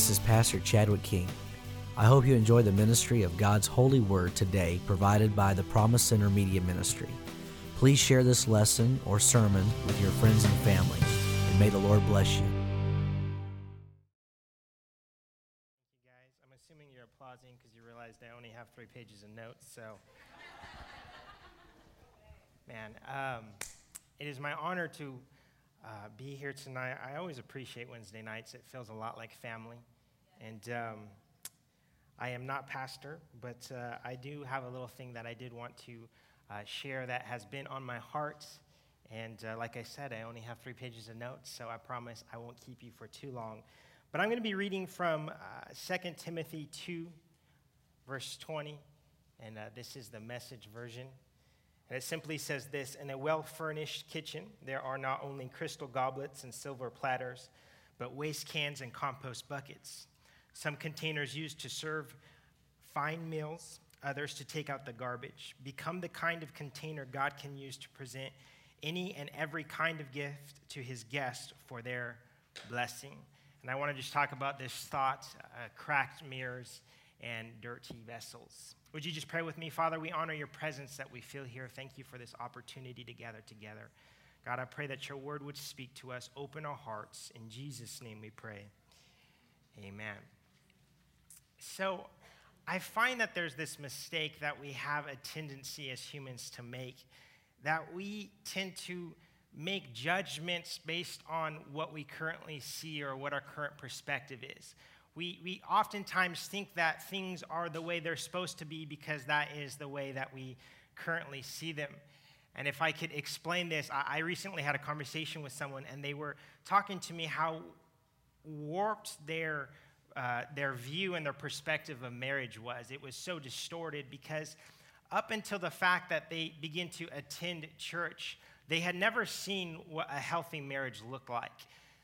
This is Pastor Chadwick King. I hope you enjoy the ministry of God's holy word today, provided by the Promise Center Media Ministry. Please share this lesson or sermon with your friends and family, and may the Lord bless you. Thank you guys. I'm assuming you're applauding because you realized I only have three pages of notes. So, man, um, it is my honor to uh, be here tonight. I always appreciate Wednesday nights. It feels a lot like family, and um, I am not pastor, but uh, I do have a little thing that I did want to uh, share that has been on my heart. And uh, like I said, I only have three pages of notes, so I promise I won't keep you for too long. But I'm going to be reading from uh, 2 Timothy 2, verse 20, and uh, this is the message version. And it simply says this In a well furnished kitchen, there are not only crystal goblets and silver platters, but waste cans and compost buckets. Some containers used to serve fine meals, others to take out the garbage. Become the kind of container God can use to present any and every kind of gift to his guest for their blessing. And I want to just talk about this thought uh, cracked mirrors and dirty vessels. Would you just pray with me? Father, we honor your presence that we feel here. Thank you for this opportunity to gather together. God, I pray that your word would speak to us. Open our hearts. In Jesus' name we pray. Amen. So, I find that there's this mistake that we have a tendency as humans to make that we tend to make judgments based on what we currently see or what our current perspective is. We, we oftentimes think that things are the way they're supposed to be because that is the way that we currently see them. And if I could explain this, I, I recently had a conversation with someone and they were talking to me how warped their, uh, their view and their perspective of marriage was. It was so distorted because up until the fact that they begin to attend church, they had never seen what a healthy marriage looked like.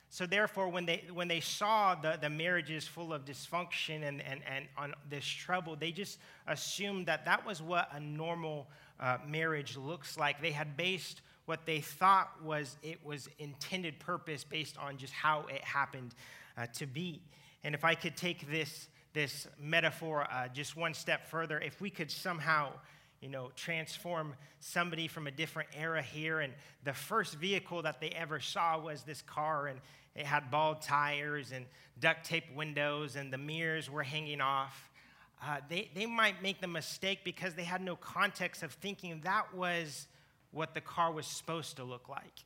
So therefore, when they, when they saw the, the marriages full of dysfunction and, and, and on this trouble, they just assumed that that was what a normal uh, marriage looks like. They had based what they thought was it was intended purpose based on just how it happened uh, to be. And if I could take this, this metaphor uh, just one step further, if we could somehow you know, transform somebody from a different era here. And the first vehicle that they ever saw was this car, and it had bald tires and duct tape windows, and the mirrors were hanging off. Uh, they, they might make the mistake because they had no context of thinking that was what the car was supposed to look like,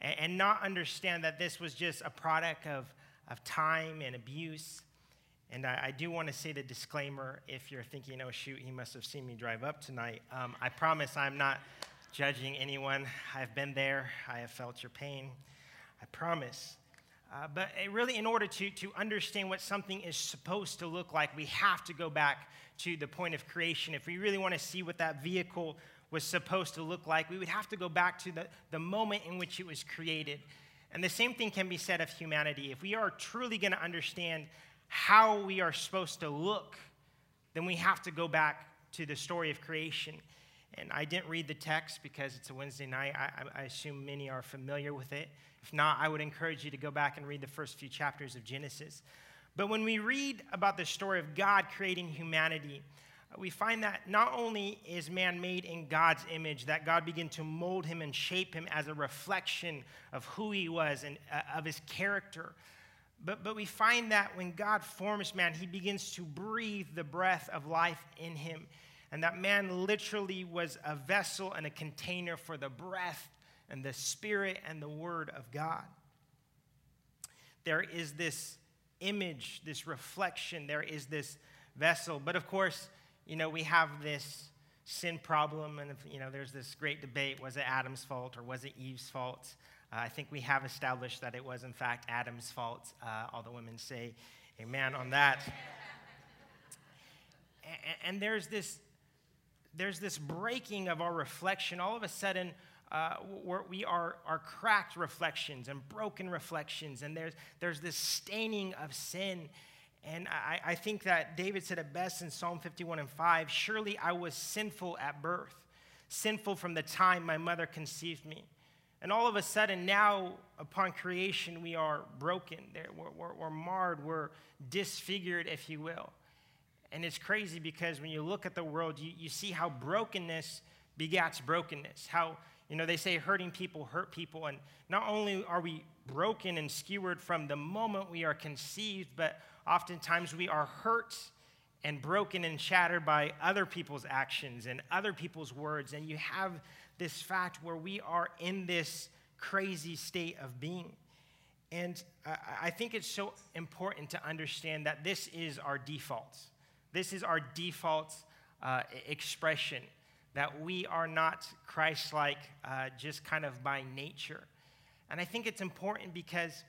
and, and not understand that this was just a product of, of time and abuse. And I, I, do want to say the disclaimer if you're thinking, oh, shoot, he must have seen me drive up tonight. Um, I promise I'm not judging anyone. I've been there, I have felt your pain. I promise. Uh, but really, in order to, to understand what something is supposed to look like, we have to go back to the point of creation. If we really want to see what that vehicle was supposed to look like, we would have to go back to the, the moment in which it was created. And the same thing can be said of humanity. If we are truly going to understand how we are supposed to look, then we have to go back to the story of creation. And I didn't read the text because it's a Wednesday night. I, I, assume many are familiar with it. If not, I would encourage you to go back and read the first few chapters of Genesis. But when we read about the story of God creating humanity, we find that not only is man made in God's image, that God began to mold him and shape him as a reflection of who he was and uh, of his character, but, but we find that when God forms man, he begins to breathe the breath of life in him. And that man literally was a vessel and a container for the breath and the spirit and the word of God. There is this image, this reflection, there is this vessel. But of course, you know, we have this sin problem, and, you know, there's this great debate was it Adam's fault or was it Eve's fault? Uh, I think we have established that it was, in fact, Adam's fault. Uh, all the women say amen on that. and, and, there's, this, there's this breaking of our reflection. All of a sudden, uh, we are, are cracked reflections and broken reflections, and there's, there's this staining of sin. And I, I think that David said it best in Psalm 51 and 5 Surely I was sinful at birth, sinful from the time my mother conceived me. And all of a sudden, now upon creation, we are broken. We're, we're, we're, marred. We're disfigured, if you will. And it's crazy because when you look at the world, you, you see how brokenness begats brokenness. How, you know, they say hurting people hurt people. And not only are we broken and skewered from the moment we are conceived, but oftentimes we are hurt and broken and shattered by other people's actions and other people's words. And you have this fact where we are in this crazy state of being. And I think it's so important to understand that this is our default. This is our default uh, expression that we are not Christ like uh, just kind of by nature. And I think it's important because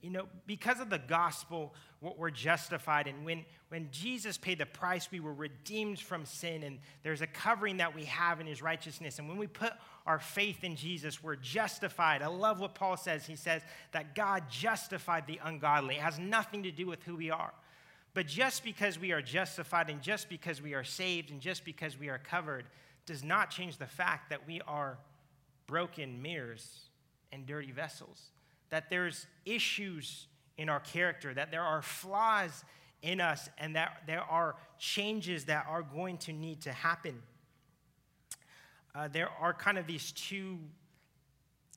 you know, because of the gospel, what we're justified. And when, when Jesus paid the price, we were redeemed from sin. And there's a covering that we have in his righteousness. And when we put our faith in Jesus, we're justified. I love what Paul says. He says that God justified the ungodly. It has nothing to do with who we are. But just because we are justified and just because we are saved and just because we are covered does not change the fact that we are broken mirrors and dirty vessels that there's issues in our character, that there are flaws in us, and that there are changes that are going to need to happen. Uh, there are kind of these two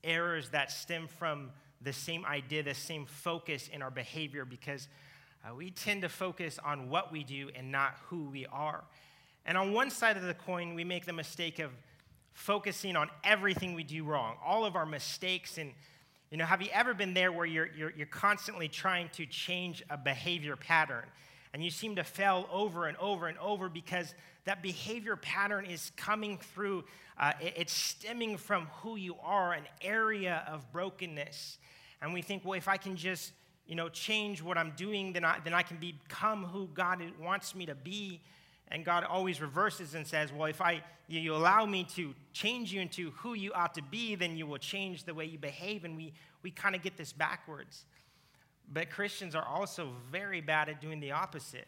errors that stem from the same idea, the same focus in our behavior, because uh, we tend to focus on what we do and not who we are. And on one side of the coin, we make the mistake of focusing on everything we do wrong, all of our mistakes and you know, have you ever been there where you're, you're, you're constantly trying to change a behavior pattern and you seem to fail over and over and over because that behavior pattern is coming through, uh, it, it's stemming from who you are, an area of brokenness. And we think, well, if I can just, you know, change what I'm doing, then I, then I can become who God wants me to be. And God always reverses and says, Well, if I, you allow me to change you into who you ought to be, then you will change the way you behave. And we, we kind of get this backwards. But Christians are also very bad at doing the opposite.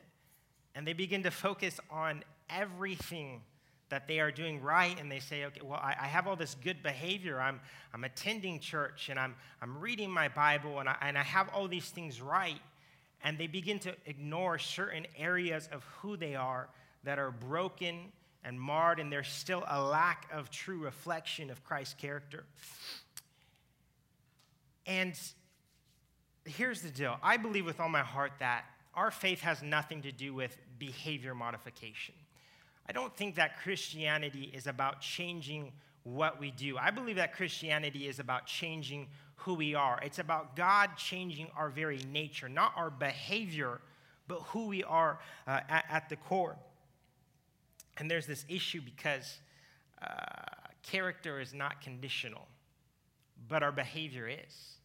And they begin to focus on everything that they are doing right. And they say, okay, well, I, I have all this good behavior. I'm, I'm attending church and I'm, I'm reading my Bible and I, and I have all these things right. And they begin to ignore certain areas of who they are that are broken and marred, and there's still a lack of true reflection of Christ's character. And here's the deal I believe with all my heart that our faith has nothing to do with behavior modification. I don't think that Christianity is about changing what we do. I believe that Christianity is about changing who we are. It's about God changing our very nature, not our behavior, but who we are uh, at, at the core. And there's this issue because uh, character is not conditional, but our behavior is.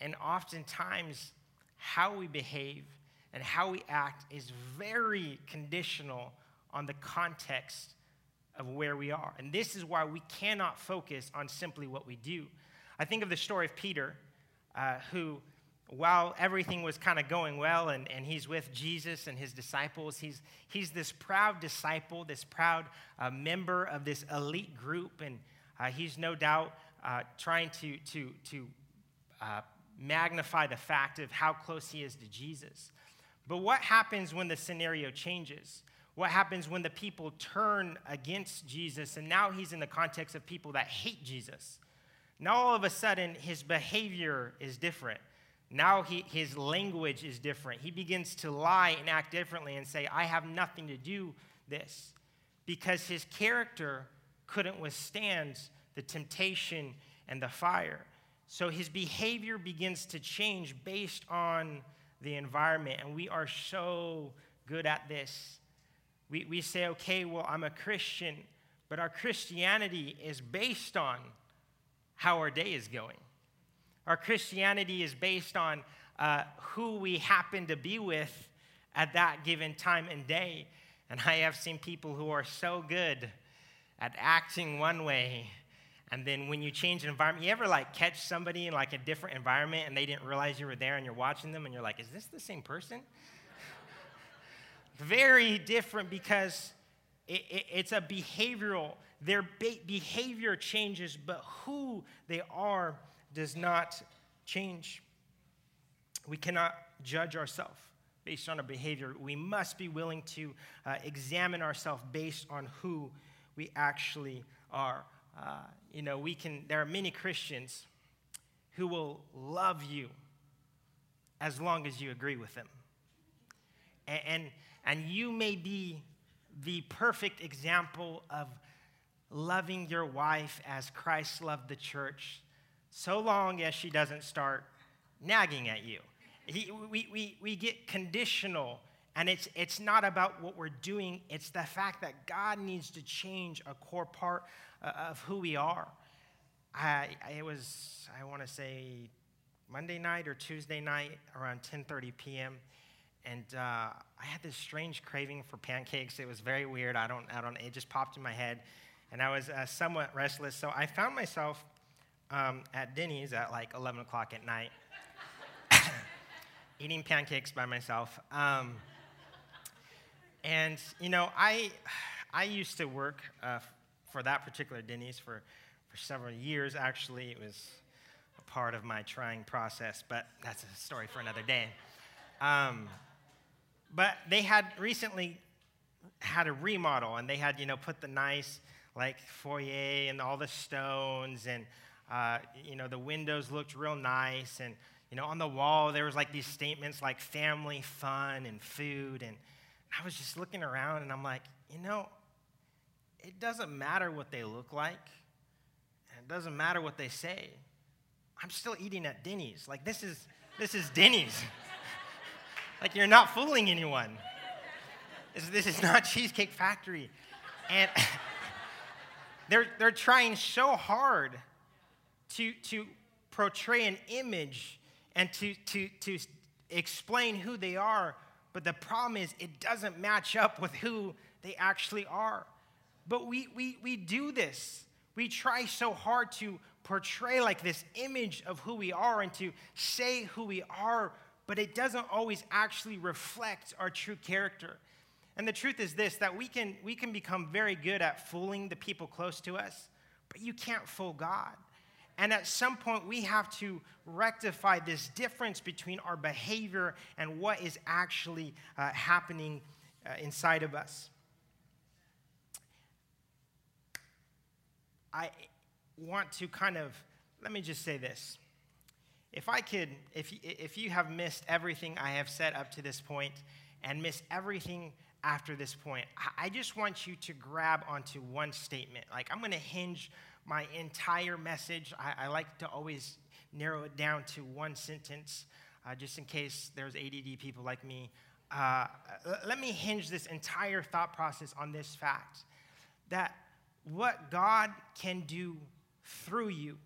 And oftentimes, how we behave and how we act is very conditional on the context of where we are. And this is why we cannot focus on simply what we do. I think of the story of Peter, uh, who while everything was kind of going well and, and he's with Jesus and his disciples, he's, he's this proud disciple, this proud uh, member of this elite group, and uh, he's no doubt uh, trying to, to, to uh, magnify the fact of how close he is to Jesus. But what happens when the scenario changes? What happens when the people turn against Jesus and now he's in the context of people that hate Jesus? Now all of a sudden his behavior is different. Now he, his language is different. He begins to lie and act differently and say, I have nothing to do this because his character couldn't withstand the temptation and the fire. So his behavior begins to change based on the environment. And we are so good at this. We, we say, okay, well, I'm a Christian, but our Christianity is based on how our day is going. Our Christianity is based on uh, who we happen to be with at that given time and day. And I have seen people who are so good at acting one way. And then when you change an environment, you ever like catch somebody in like a different environment and they didn't realize you were there and you're watching them and you're like, is this the same person? Very different because it, it, it's a behavioral their be- behavior changes, but who they are does not change. We cannot judge ourselves based on our behavior. We must be willing to uh, examine ourselves based on who we actually are. Uh, you know, we can, there are many Christians who will love you as long as you agree with them. And, and, and you may be the perfect example of loving your wife as Christ loved the church, so long as she doesn't start nagging at you. He, we, we, we get conditional, and it's, it's not about what we're doing, it's the fact that God needs to change a core part uh, of who we are. I, it was, I want to say, Monday night or Tuesday night around 10:30 p.m. And uh, I had this strange craving for pancakes. It was very weird. I don't, I don't. It just popped in my head, and I was uh, somewhat restless. So I found myself um, at Denny's at like 11 o'clock at night, eating pancakes by myself. Um, and you know, I, I used to work uh, for that particular Denny's for, for several years. Actually, it was a part of my trying process, but that's a story for another day. Um, but they had recently had a remodel, and they had you know put the nice like foyer and all the stones, and uh, you know the windows looked real nice, and you know on the wall there was like these statements like family, fun, and food, and I was just looking around, and I'm like, you know, it doesn't matter what they look like, and it doesn't matter what they say. I'm still eating at Denny's. Like this is this is Denny's. like you're not fooling anyone. This, this is not Cheesecake Factory. And they're, they're trying so hard to, to portray an image and to, to, to explain who they are, but the problem is it doesn't match up with who they actually are. But we, we, we do this. We try so hard to portray like this image of who we are and to say who we are, but it doesn't always actually reflect our true character. And the truth is this that we can, we can become very good at fooling the people close to us, but you can't fool God. And at some point, we have to rectify this difference between our behavior and what is actually uh, happening uh, inside of us. I want to kind of, let me just say this. If I could, if, if you have missed everything I have said up to this point and missed everything after this point, I just want you to grab onto one statement. Like, I'm going to hinge my entire message. I, I, like to always narrow it down to one sentence, uh, just in case there's ADD people like me. Uh, let me hinge this entire thought process on this fact that what God can do through you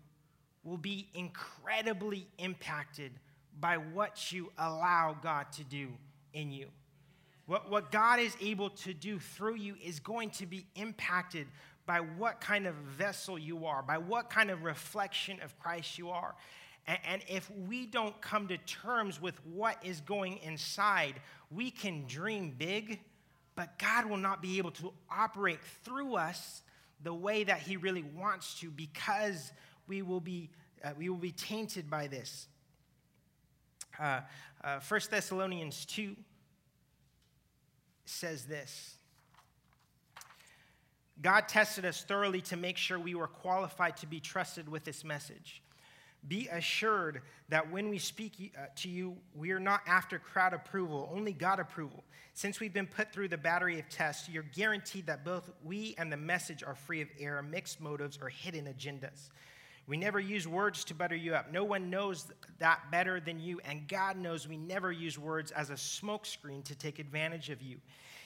will be incredibly impacted by what you allow God to do in you. What, what God is able to do through you is going to be impacted by what kind of vessel you are, by what kind of reflection of Christ you are. And, if we don't come to terms with what is going inside, we can dream big, but God will not be able to operate through us the way that he really wants to because we will be, uh, we will be tainted by this. Uh, uh, 1 Thessalonians 2 says this God tested us thoroughly to make sure we were qualified to be trusted with this message. Be assured that when we speak uh, to you, we are not after crowd approval, only God approval. Since we've been put through the battery of tests, you're guaranteed that both we and the message are free of error, mixed motives, or hidden agendas. We never use words to butter you up. No one knows that better than you, and God knows we never use words as a smokescreen to take advantage of you.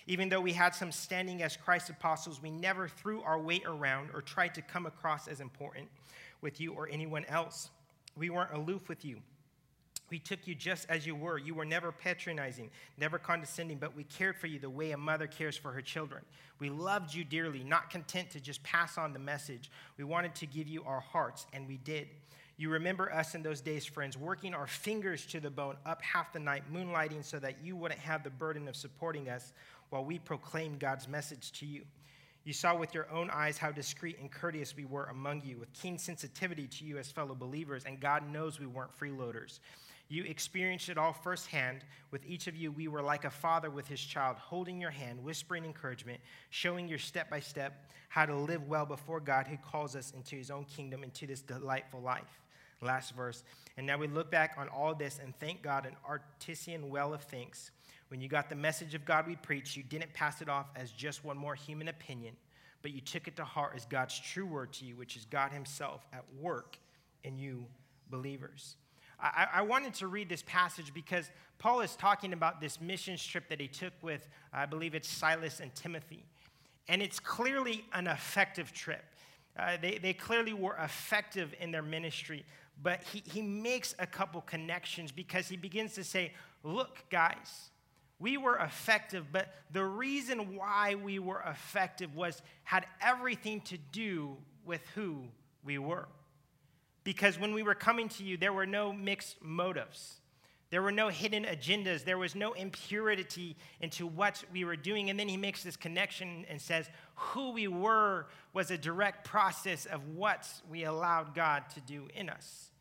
Even though we had some standing as Christ's apostles, we never threw our weight around or tried to come across as important with you or anyone else. We weren't aloof with you. We took you just as you were. You were never patronizing, never condescending, but we cared for you the way a mother cares for her children. We loved you dearly, not content to just pass on the message. We wanted to give you our hearts, and we did. You remember us in those days, friends, working our fingers to the bone up half the night, moonlighting so that you wouldn't have the burden of supporting us while we proclaimed God's message to you. You saw with your own eyes how discreet and courteous we were among you, with keen sensitivity to you as fellow believers, and God knows we weren't freeloaders. You experienced it all firsthand. With each of you, we were like a father with his child, holding your hand, whispering encouragement, showing you step by step how to live well before God who calls us into his own kingdom, into this delightful life. Last verse. And now we look back on all this and thank God an artesian well of thanks when you got the message of God we preached, you didn't pass it off as just one more human opinion, but you took it to heart as God's true word to you, which is God Himself at work in you believers. I, I, wanted to read this passage because Paul is talking about this mission trip that he took with, I believe it's Silas and Timothy. And it's clearly an effective trip. Uh, they, they clearly were effective in their ministry, but he, he makes a couple connections because he begins to say, Look, guys, we were effective, but the reason why we were effective was had everything to do with who we were. Because when we were coming to you, there were no mixed motives. There were no hidden agendas. There was no impurity into what we were doing. And then he makes this connection and says, who we were was a direct process of what we allowed God to do in us.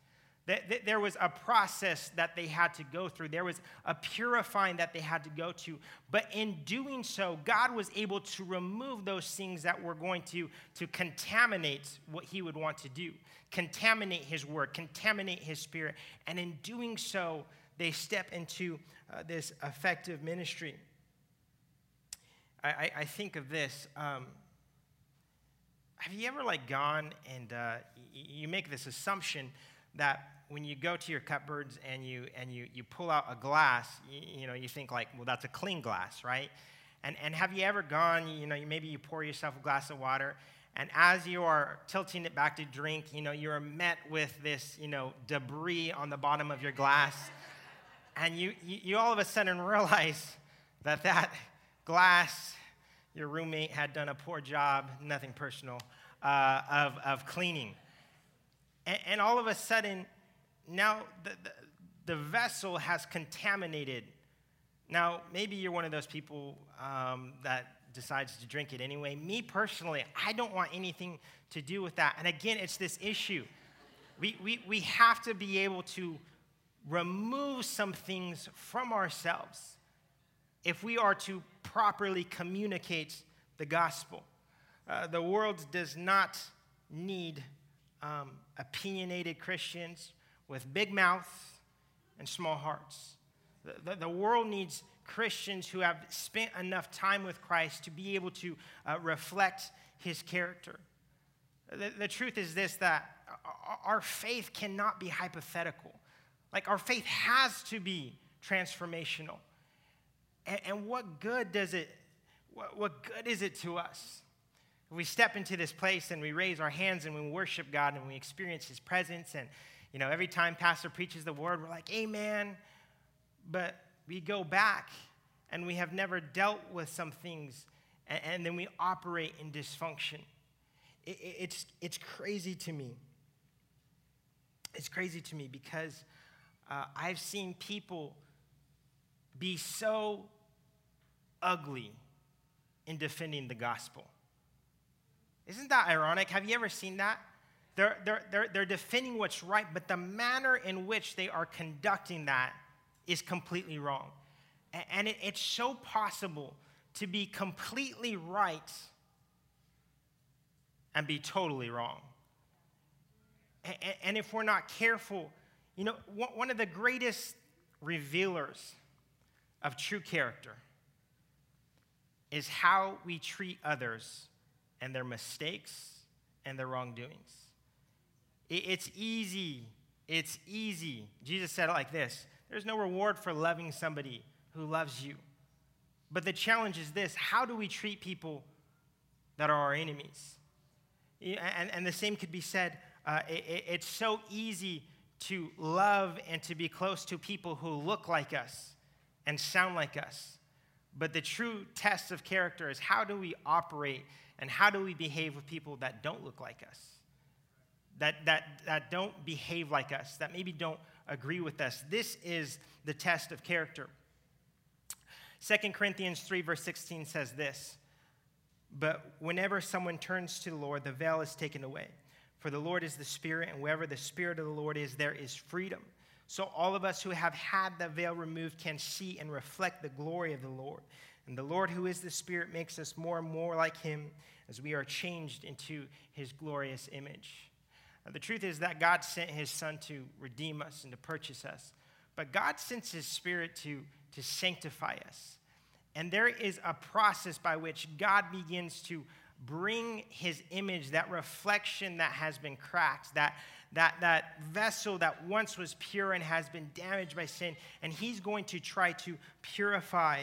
There was a process that they had to go through. There was a purifying that they had to go to. But in doing so, God was able to remove those things that were going to, to contaminate what He would want to do, contaminate His word, contaminate His spirit. And in doing so, they step into uh, this effective ministry. I, I, I think of this. Um, have you ever like gone and uh, you make this assumption that when you go to your cupboards and you and you you pull out a glass, you, you know, you think like, well, that's a clean glass, right? And and have you ever gone, you know, maybe you pour yourself a glass of water, and as you are tilting it back to drink, you know, you are met with this, you know, debris on the bottom of your glass, and you you, you all of a sudden realize that that glass, your roommate had done a poor job, nothing personal, uh, of of cleaning. And, and all of a sudden, now the, the, the, vessel has contaminated. Now, maybe you're one of those people um, that decides to drink it anyway. Me personally, I don't want anything to do with that. And again, it's this issue. We, we, we have to be able to remove some things from ourselves if we are to properly communicate the gospel. Uh, the world does not need um, opinionated Christians with big mouths and small hearts. The, the, the, world needs Christians who have spent enough time with Christ to be able to uh, reflect his character. The, the truth is this that our faith cannot be hypothetical. Like, our faith has to be transformational. And, and what good does it, what, what good is it to us? If we step into this place and we raise our hands and we worship God and we experience His presence. And, you know, every time Pastor preaches the word, we're like, Amen. But we go back and we have never dealt with some things and, and then we operate in dysfunction. It, it, it's, it's crazy to me. It's crazy to me because uh, I've seen people be so ugly in defending the gospel. Isn't that ironic? Have you ever seen that? They're, they're, they're, they're defending what's right, but the manner in which they are conducting that is completely wrong. And it, it's so possible to be completely right and be totally wrong. And, and if we're not careful, you know, one of the greatest revealers of true character is how we treat others and their mistakes and their wrongdoings. It's easy. It's easy. Jesus said it like this There's no reward for loving somebody who loves you. But the challenge is this how do we treat people that are our enemies? And, and the same could be said uh, it, it's so easy to love and to be close to people who look like us and sound like us. But the true test of character is how do we operate and how do we behave with people that don't look like us, that, that, that don't behave like us, that maybe don't agree with us? This is the test of character. 2 Corinthians 3, verse 16 says this But whenever someone turns to the Lord, the veil is taken away. For the Lord is the Spirit, and wherever the Spirit of the Lord is, there is freedom. So all of us who have had the veil removed can see and reflect the glory of the Lord. And the Lord, who is the Spirit, makes us more and more like Him as we are changed into His glorious image. The truth is that God sent His Son to redeem us and to purchase us, but God sends His Spirit to, to sanctify us. And there is a process by which God begins to bring his image, that reflection that has been cracked, that, that, that vessel that once was pure and has been damaged by sin, and he's going to try to purify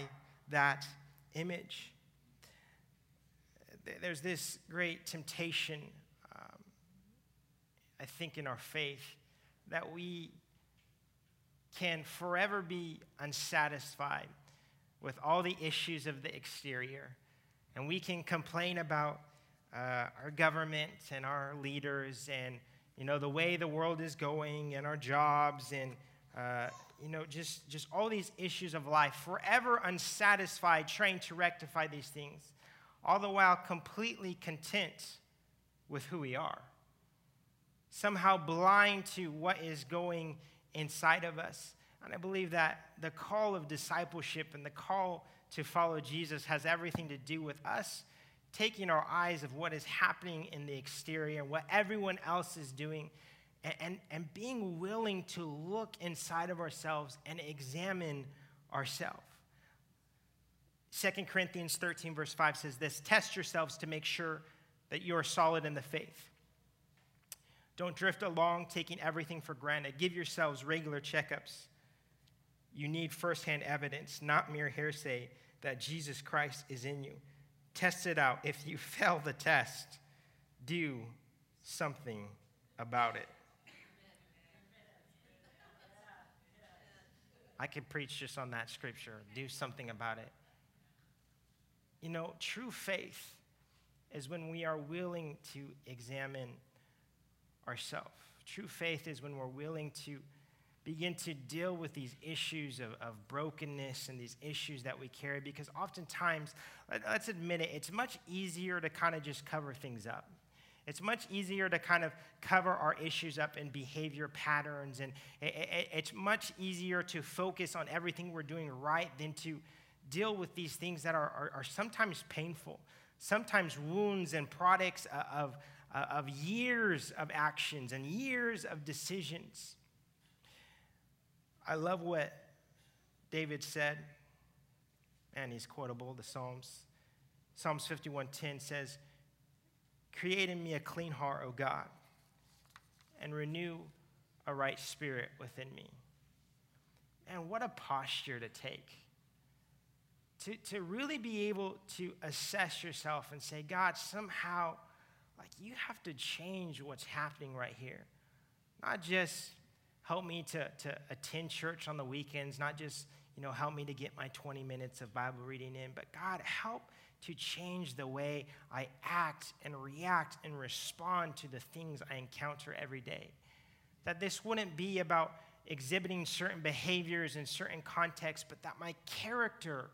that image. There's this great temptation, I think, in our faith that we can forever be unsatisfied with all the issues of the exterior. And we can complain about uh, our government and our leaders and, you know, the way the world is going and our jobs and, uh, you know, just, just all these issues of life, forever unsatisfied, trying to rectify these things, all the while completely content with who we are. Somehow blind to what is going inside of us. And I believe that the call of discipleship and the call to follow Jesus has everything to do with us taking our eyes of what is happening in the exterior, what everyone else is doing, and, and, and being willing to look inside of ourselves and examine ourselves. 2 Corinthians 13, verse 5 says this Test yourselves to make sure that you are solid in the faith. Don't drift along taking everything for granted. Give yourselves regular checkups you need firsthand evidence, not mere hearsay, that Jesus Christ is in you. Test it out. If you fail the test, do something about it. I could preach just on that scripture. Do something about it. You know, true faith is when we are willing to examine ourselves. True faith is when we're willing to begin to deal with these issues of, of brokenness and these issues that we carry because oftentimes, let, us admit it, it's much easier to kind of just cover things up. It's much easier to kind of cover our issues up in behavior patterns, and it, it, it's much easier to focus on everything we're doing right than to deal with these things that are, are, are sometimes painful, sometimes wounds and products uh, of, Uh, of years of actions and years of decisions. I love what David said, and he's quotable, the Psalms. Psalms 51:10 says, Create in me a clean heart, O God, and renew a right spirit within me. And what a posture to take. To, to really be able to assess yourself and say, God, somehow, like you have to change what's happening right here. Not just help me to, to attend church on the weekends, not just, you know, help me to get my 20 minutes of Bible reading in, but God, help to change the way I act and react and respond to the things I encounter every day. That this wouldn't be about exhibiting certain behaviors in certain contexts, but that my character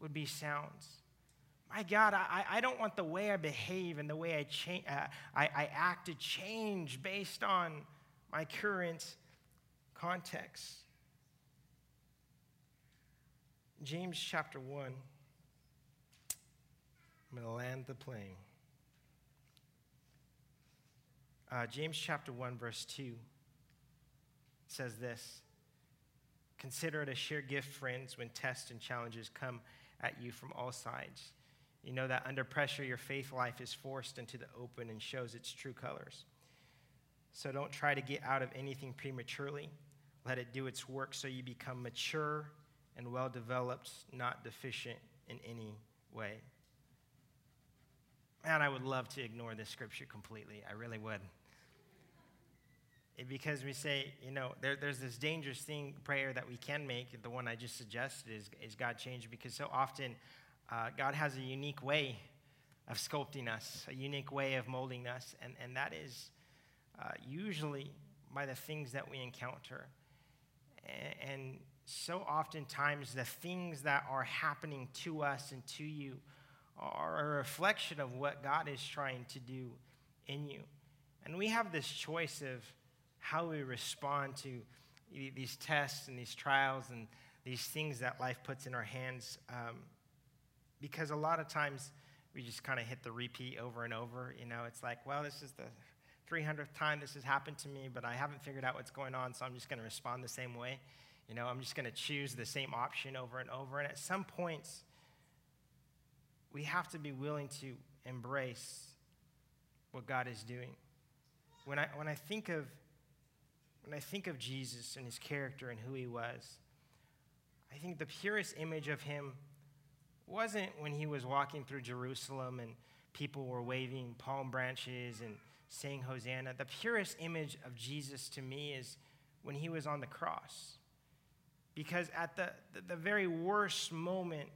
would be sound. My God, I, I don't want the way I behave and the way I, cha- uh, I, I act to change based on my current context. James chapter 1. I'm going to land the plane. Uh, James chapter 1, verse 2 says this Consider it a sheer gift, friends, when tests and challenges come at you from all sides. You know that under pressure, your faith life is forced into the open and shows its true colors. So don't try to get out of anything prematurely. Let it do its work so you become mature and well developed, not deficient in any way. Man, I would love to ignore this scripture completely. I really would. It, because we say, you know, there, there's this dangerous thing, prayer that we can make. The one I just suggested is, is God change? Because so often uh, God has a unique way of sculpting us, a unique way of molding us, and, and that is uh, usually by the things that we encounter. And, and so oftentimes, the things that are happening to us and to you are a reflection of what God is trying to do in you. And we have this choice of how we respond to these tests and these trials and these things that life puts in our hands. Um, because a lot of times we just kind of hit the repeat over and over. You know, it's like, well, this is the 300th time this has happened to me, but I haven't figured out what's going on, so I'm just going to respond the same way. You know, I'm just going to choose the same option over and over. And at some points, we have to be willing to embrace what God is doing. When I, when I think of when I think of Jesus and his character and who he was, I think the purest image of him wasn't when he was walking through Jerusalem and people were waving palm branches and saying Hosanna. The purest image of Jesus to me is when he was on the cross. Because at the, the, very worst moment,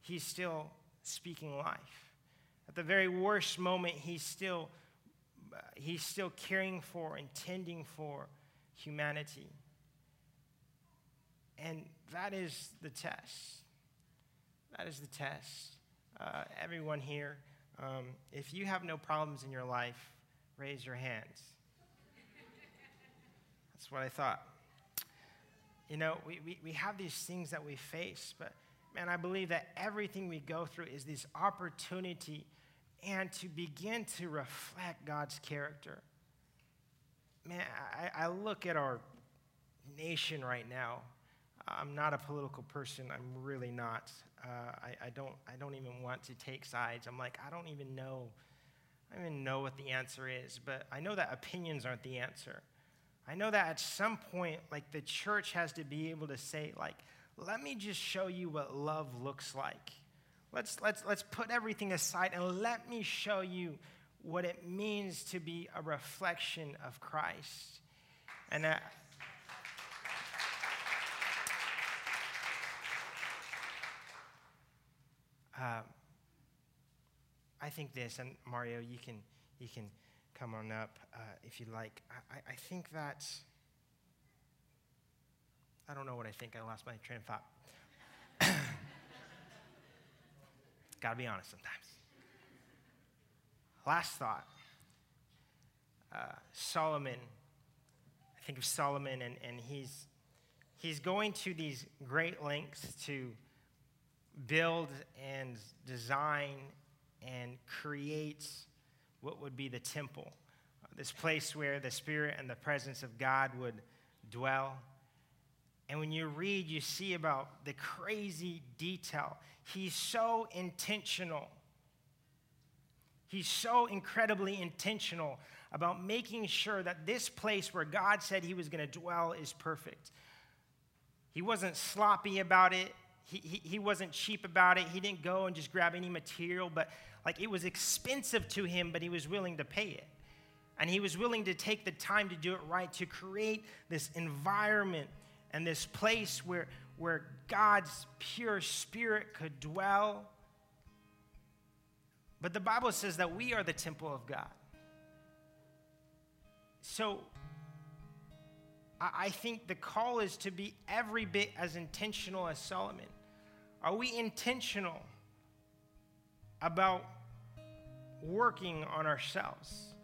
he's still speaking life. At the very worst moment, he's still, he's still caring for and tending for humanity. And that is the test. That is the test. Uh, everyone here, um, if you have no problems in your life, raise your hands. That's what I thought. You know, we, we, we have these things that we face, but man, I believe that everything we go through is this opportunity and to begin to reflect God's character. Man, I, I look at our nation right now. I'm not a political person. I'm really not. Uh, I, I, don't, I don't even want to take sides. I'm like, I don't even know. I don't even know what the answer is, but I know that opinions aren't the answer. I know that at some point, like the church has to be able to say, like, let me just show you what love looks like. Let's, let's, let's put everything aside and let me show you what it means to be a reflection of Christ. And uh, um, I think this, and Mario, you can, you can come on up uh, if you like. I, I think that, I don't know what I think. I lost my train of thought. Gotta be honest sometimes. Last thought uh, Solomon. I think of Solomon, and, and he's, he's going to these great lengths to build and design and create what would be the temple, this place where the Spirit and the presence of God would dwell. And when you read, you see about the crazy detail. He's so intentional. He's so incredibly intentional about making sure that this place where God said he was going to dwell is perfect. He wasn't sloppy about it. He, he, wasn't cheap about it. He didn't go and just grab any material, but like it was expensive to him, but he was willing to pay it. And he was willing to take the time to do it right, to create this environment and this place where, where God's pure spirit could dwell. But the Bible says that we are the temple of God. So I think the call is to be every bit as intentional as Solomon. Are we intentional about working on ourselves,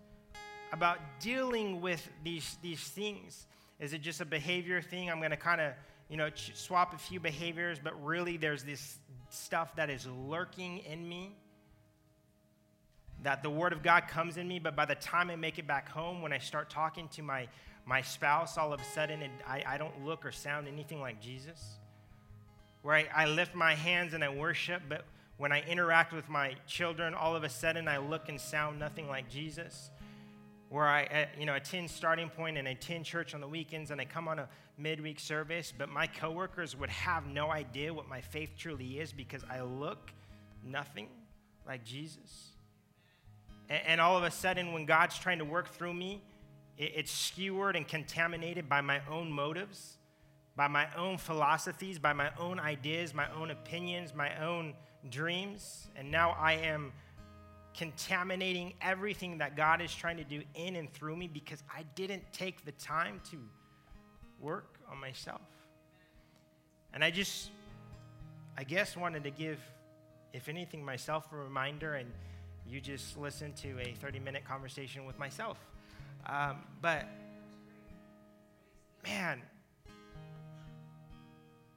about dealing with these, these things? Is it just a behavior thing? I'm going to kind of, you know, swap a few behaviors, but really there's this stuff that is lurking in me. That the Word of God comes in me, but by the time I make it back home, when I start talking to my, my spouse, all of a sudden it, I, I don't look or sound anything like Jesus. Where I, I lift my hands and I worship, but when I interact with my children, all of a sudden I look and sound nothing like Jesus where I, uh, you know, attend Starting Point and attend church on the weekends and I come on a midweek service, but my coworkers would have no idea what my faith truly is because I look nothing like Jesus. And, and all of a sudden, when God's trying to work through me, it's skewered and contaminated by my own motives, by my own philosophies, by my own ideas, my own opinions, my own dreams. And now I am contaminating everything that God is trying to do in and through me because I didn't take the time to work on myself. And I just, I guess, wanted to give if anything, myself a reminder, and you just listen to a 30 minute conversation with myself. Um, but, man,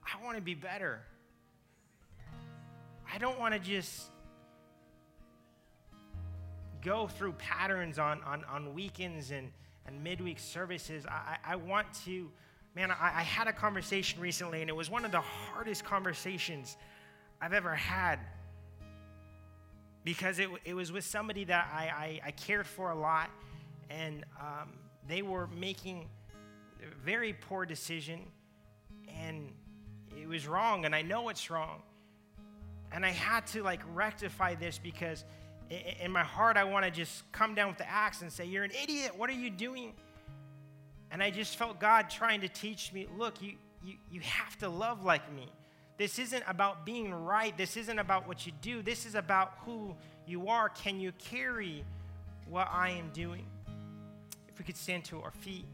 I want to be better. I don't want to just go through patterns on, on, on weekends and, and midweek services. I, I want to, man, I, I had a conversation recently, and it was one of the hardest conversations I've ever had because it, it was with somebody that I, I, I cared for a lot, and um, they were making a very poor decision, and it was wrong, and I know it's wrong. And I had to like rectify this because in my heart, I want to just come down with the axe and say, You're an idiot. What are you doing? And I just felt God trying to teach me look, you, you, you have to love like me. This isn't about being right. This isn't about what you do. This is about who you are. Can you carry what I am doing? We could stand to our feet.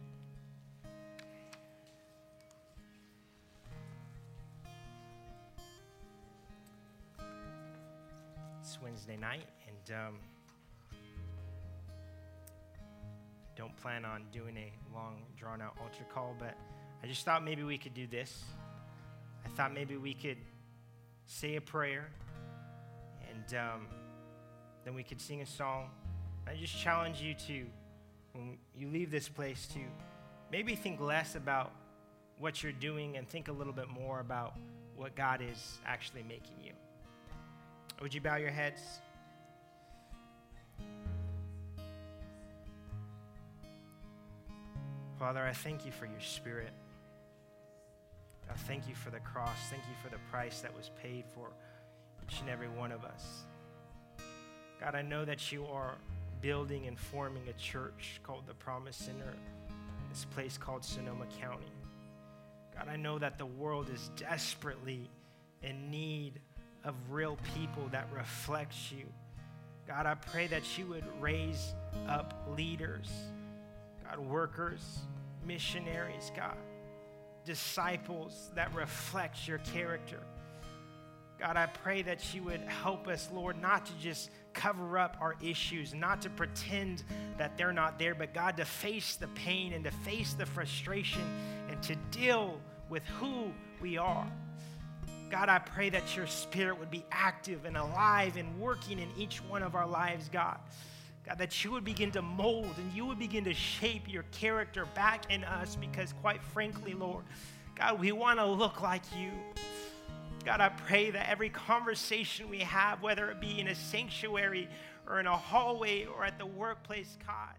It's Wednesday night, and um, don't plan on doing a long, drawn out altar call, but I just thought maybe we could do this. I thought maybe we could say a prayer and um, then we could sing a song. I just challenge you to, when you leave this place, to maybe think less about what you're doing and think a little bit more about what God is actually making you. Would you bow your heads? Father, I thank you for your spirit. I thank you for the cross. Thank you for the price that was paid for each and every one of us. God, I know that you are building and forming a church called the Promise Center, this place called Sonoma County. God, I know that the world is desperately in need of real people that reflects you. God, I pray that you would raise up leaders, God, workers, missionaries, God disciples that reflects your character. God, I pray that you would help us, Lord, not to just cover up our issues, not to pretend that they're not there, but God, to face the pain and to face the frustration and to deal with who we are. God, I pray that your spirit would be active and alive and working in each one of our lives, God. God, that you would begin to mold and you would begin to shape your character back in us because, quite frankly, Lord, God, we want to look like you. God, I pray that every conversation we have, whether it be in a sanctuary or in a hallway or at the workplace, God,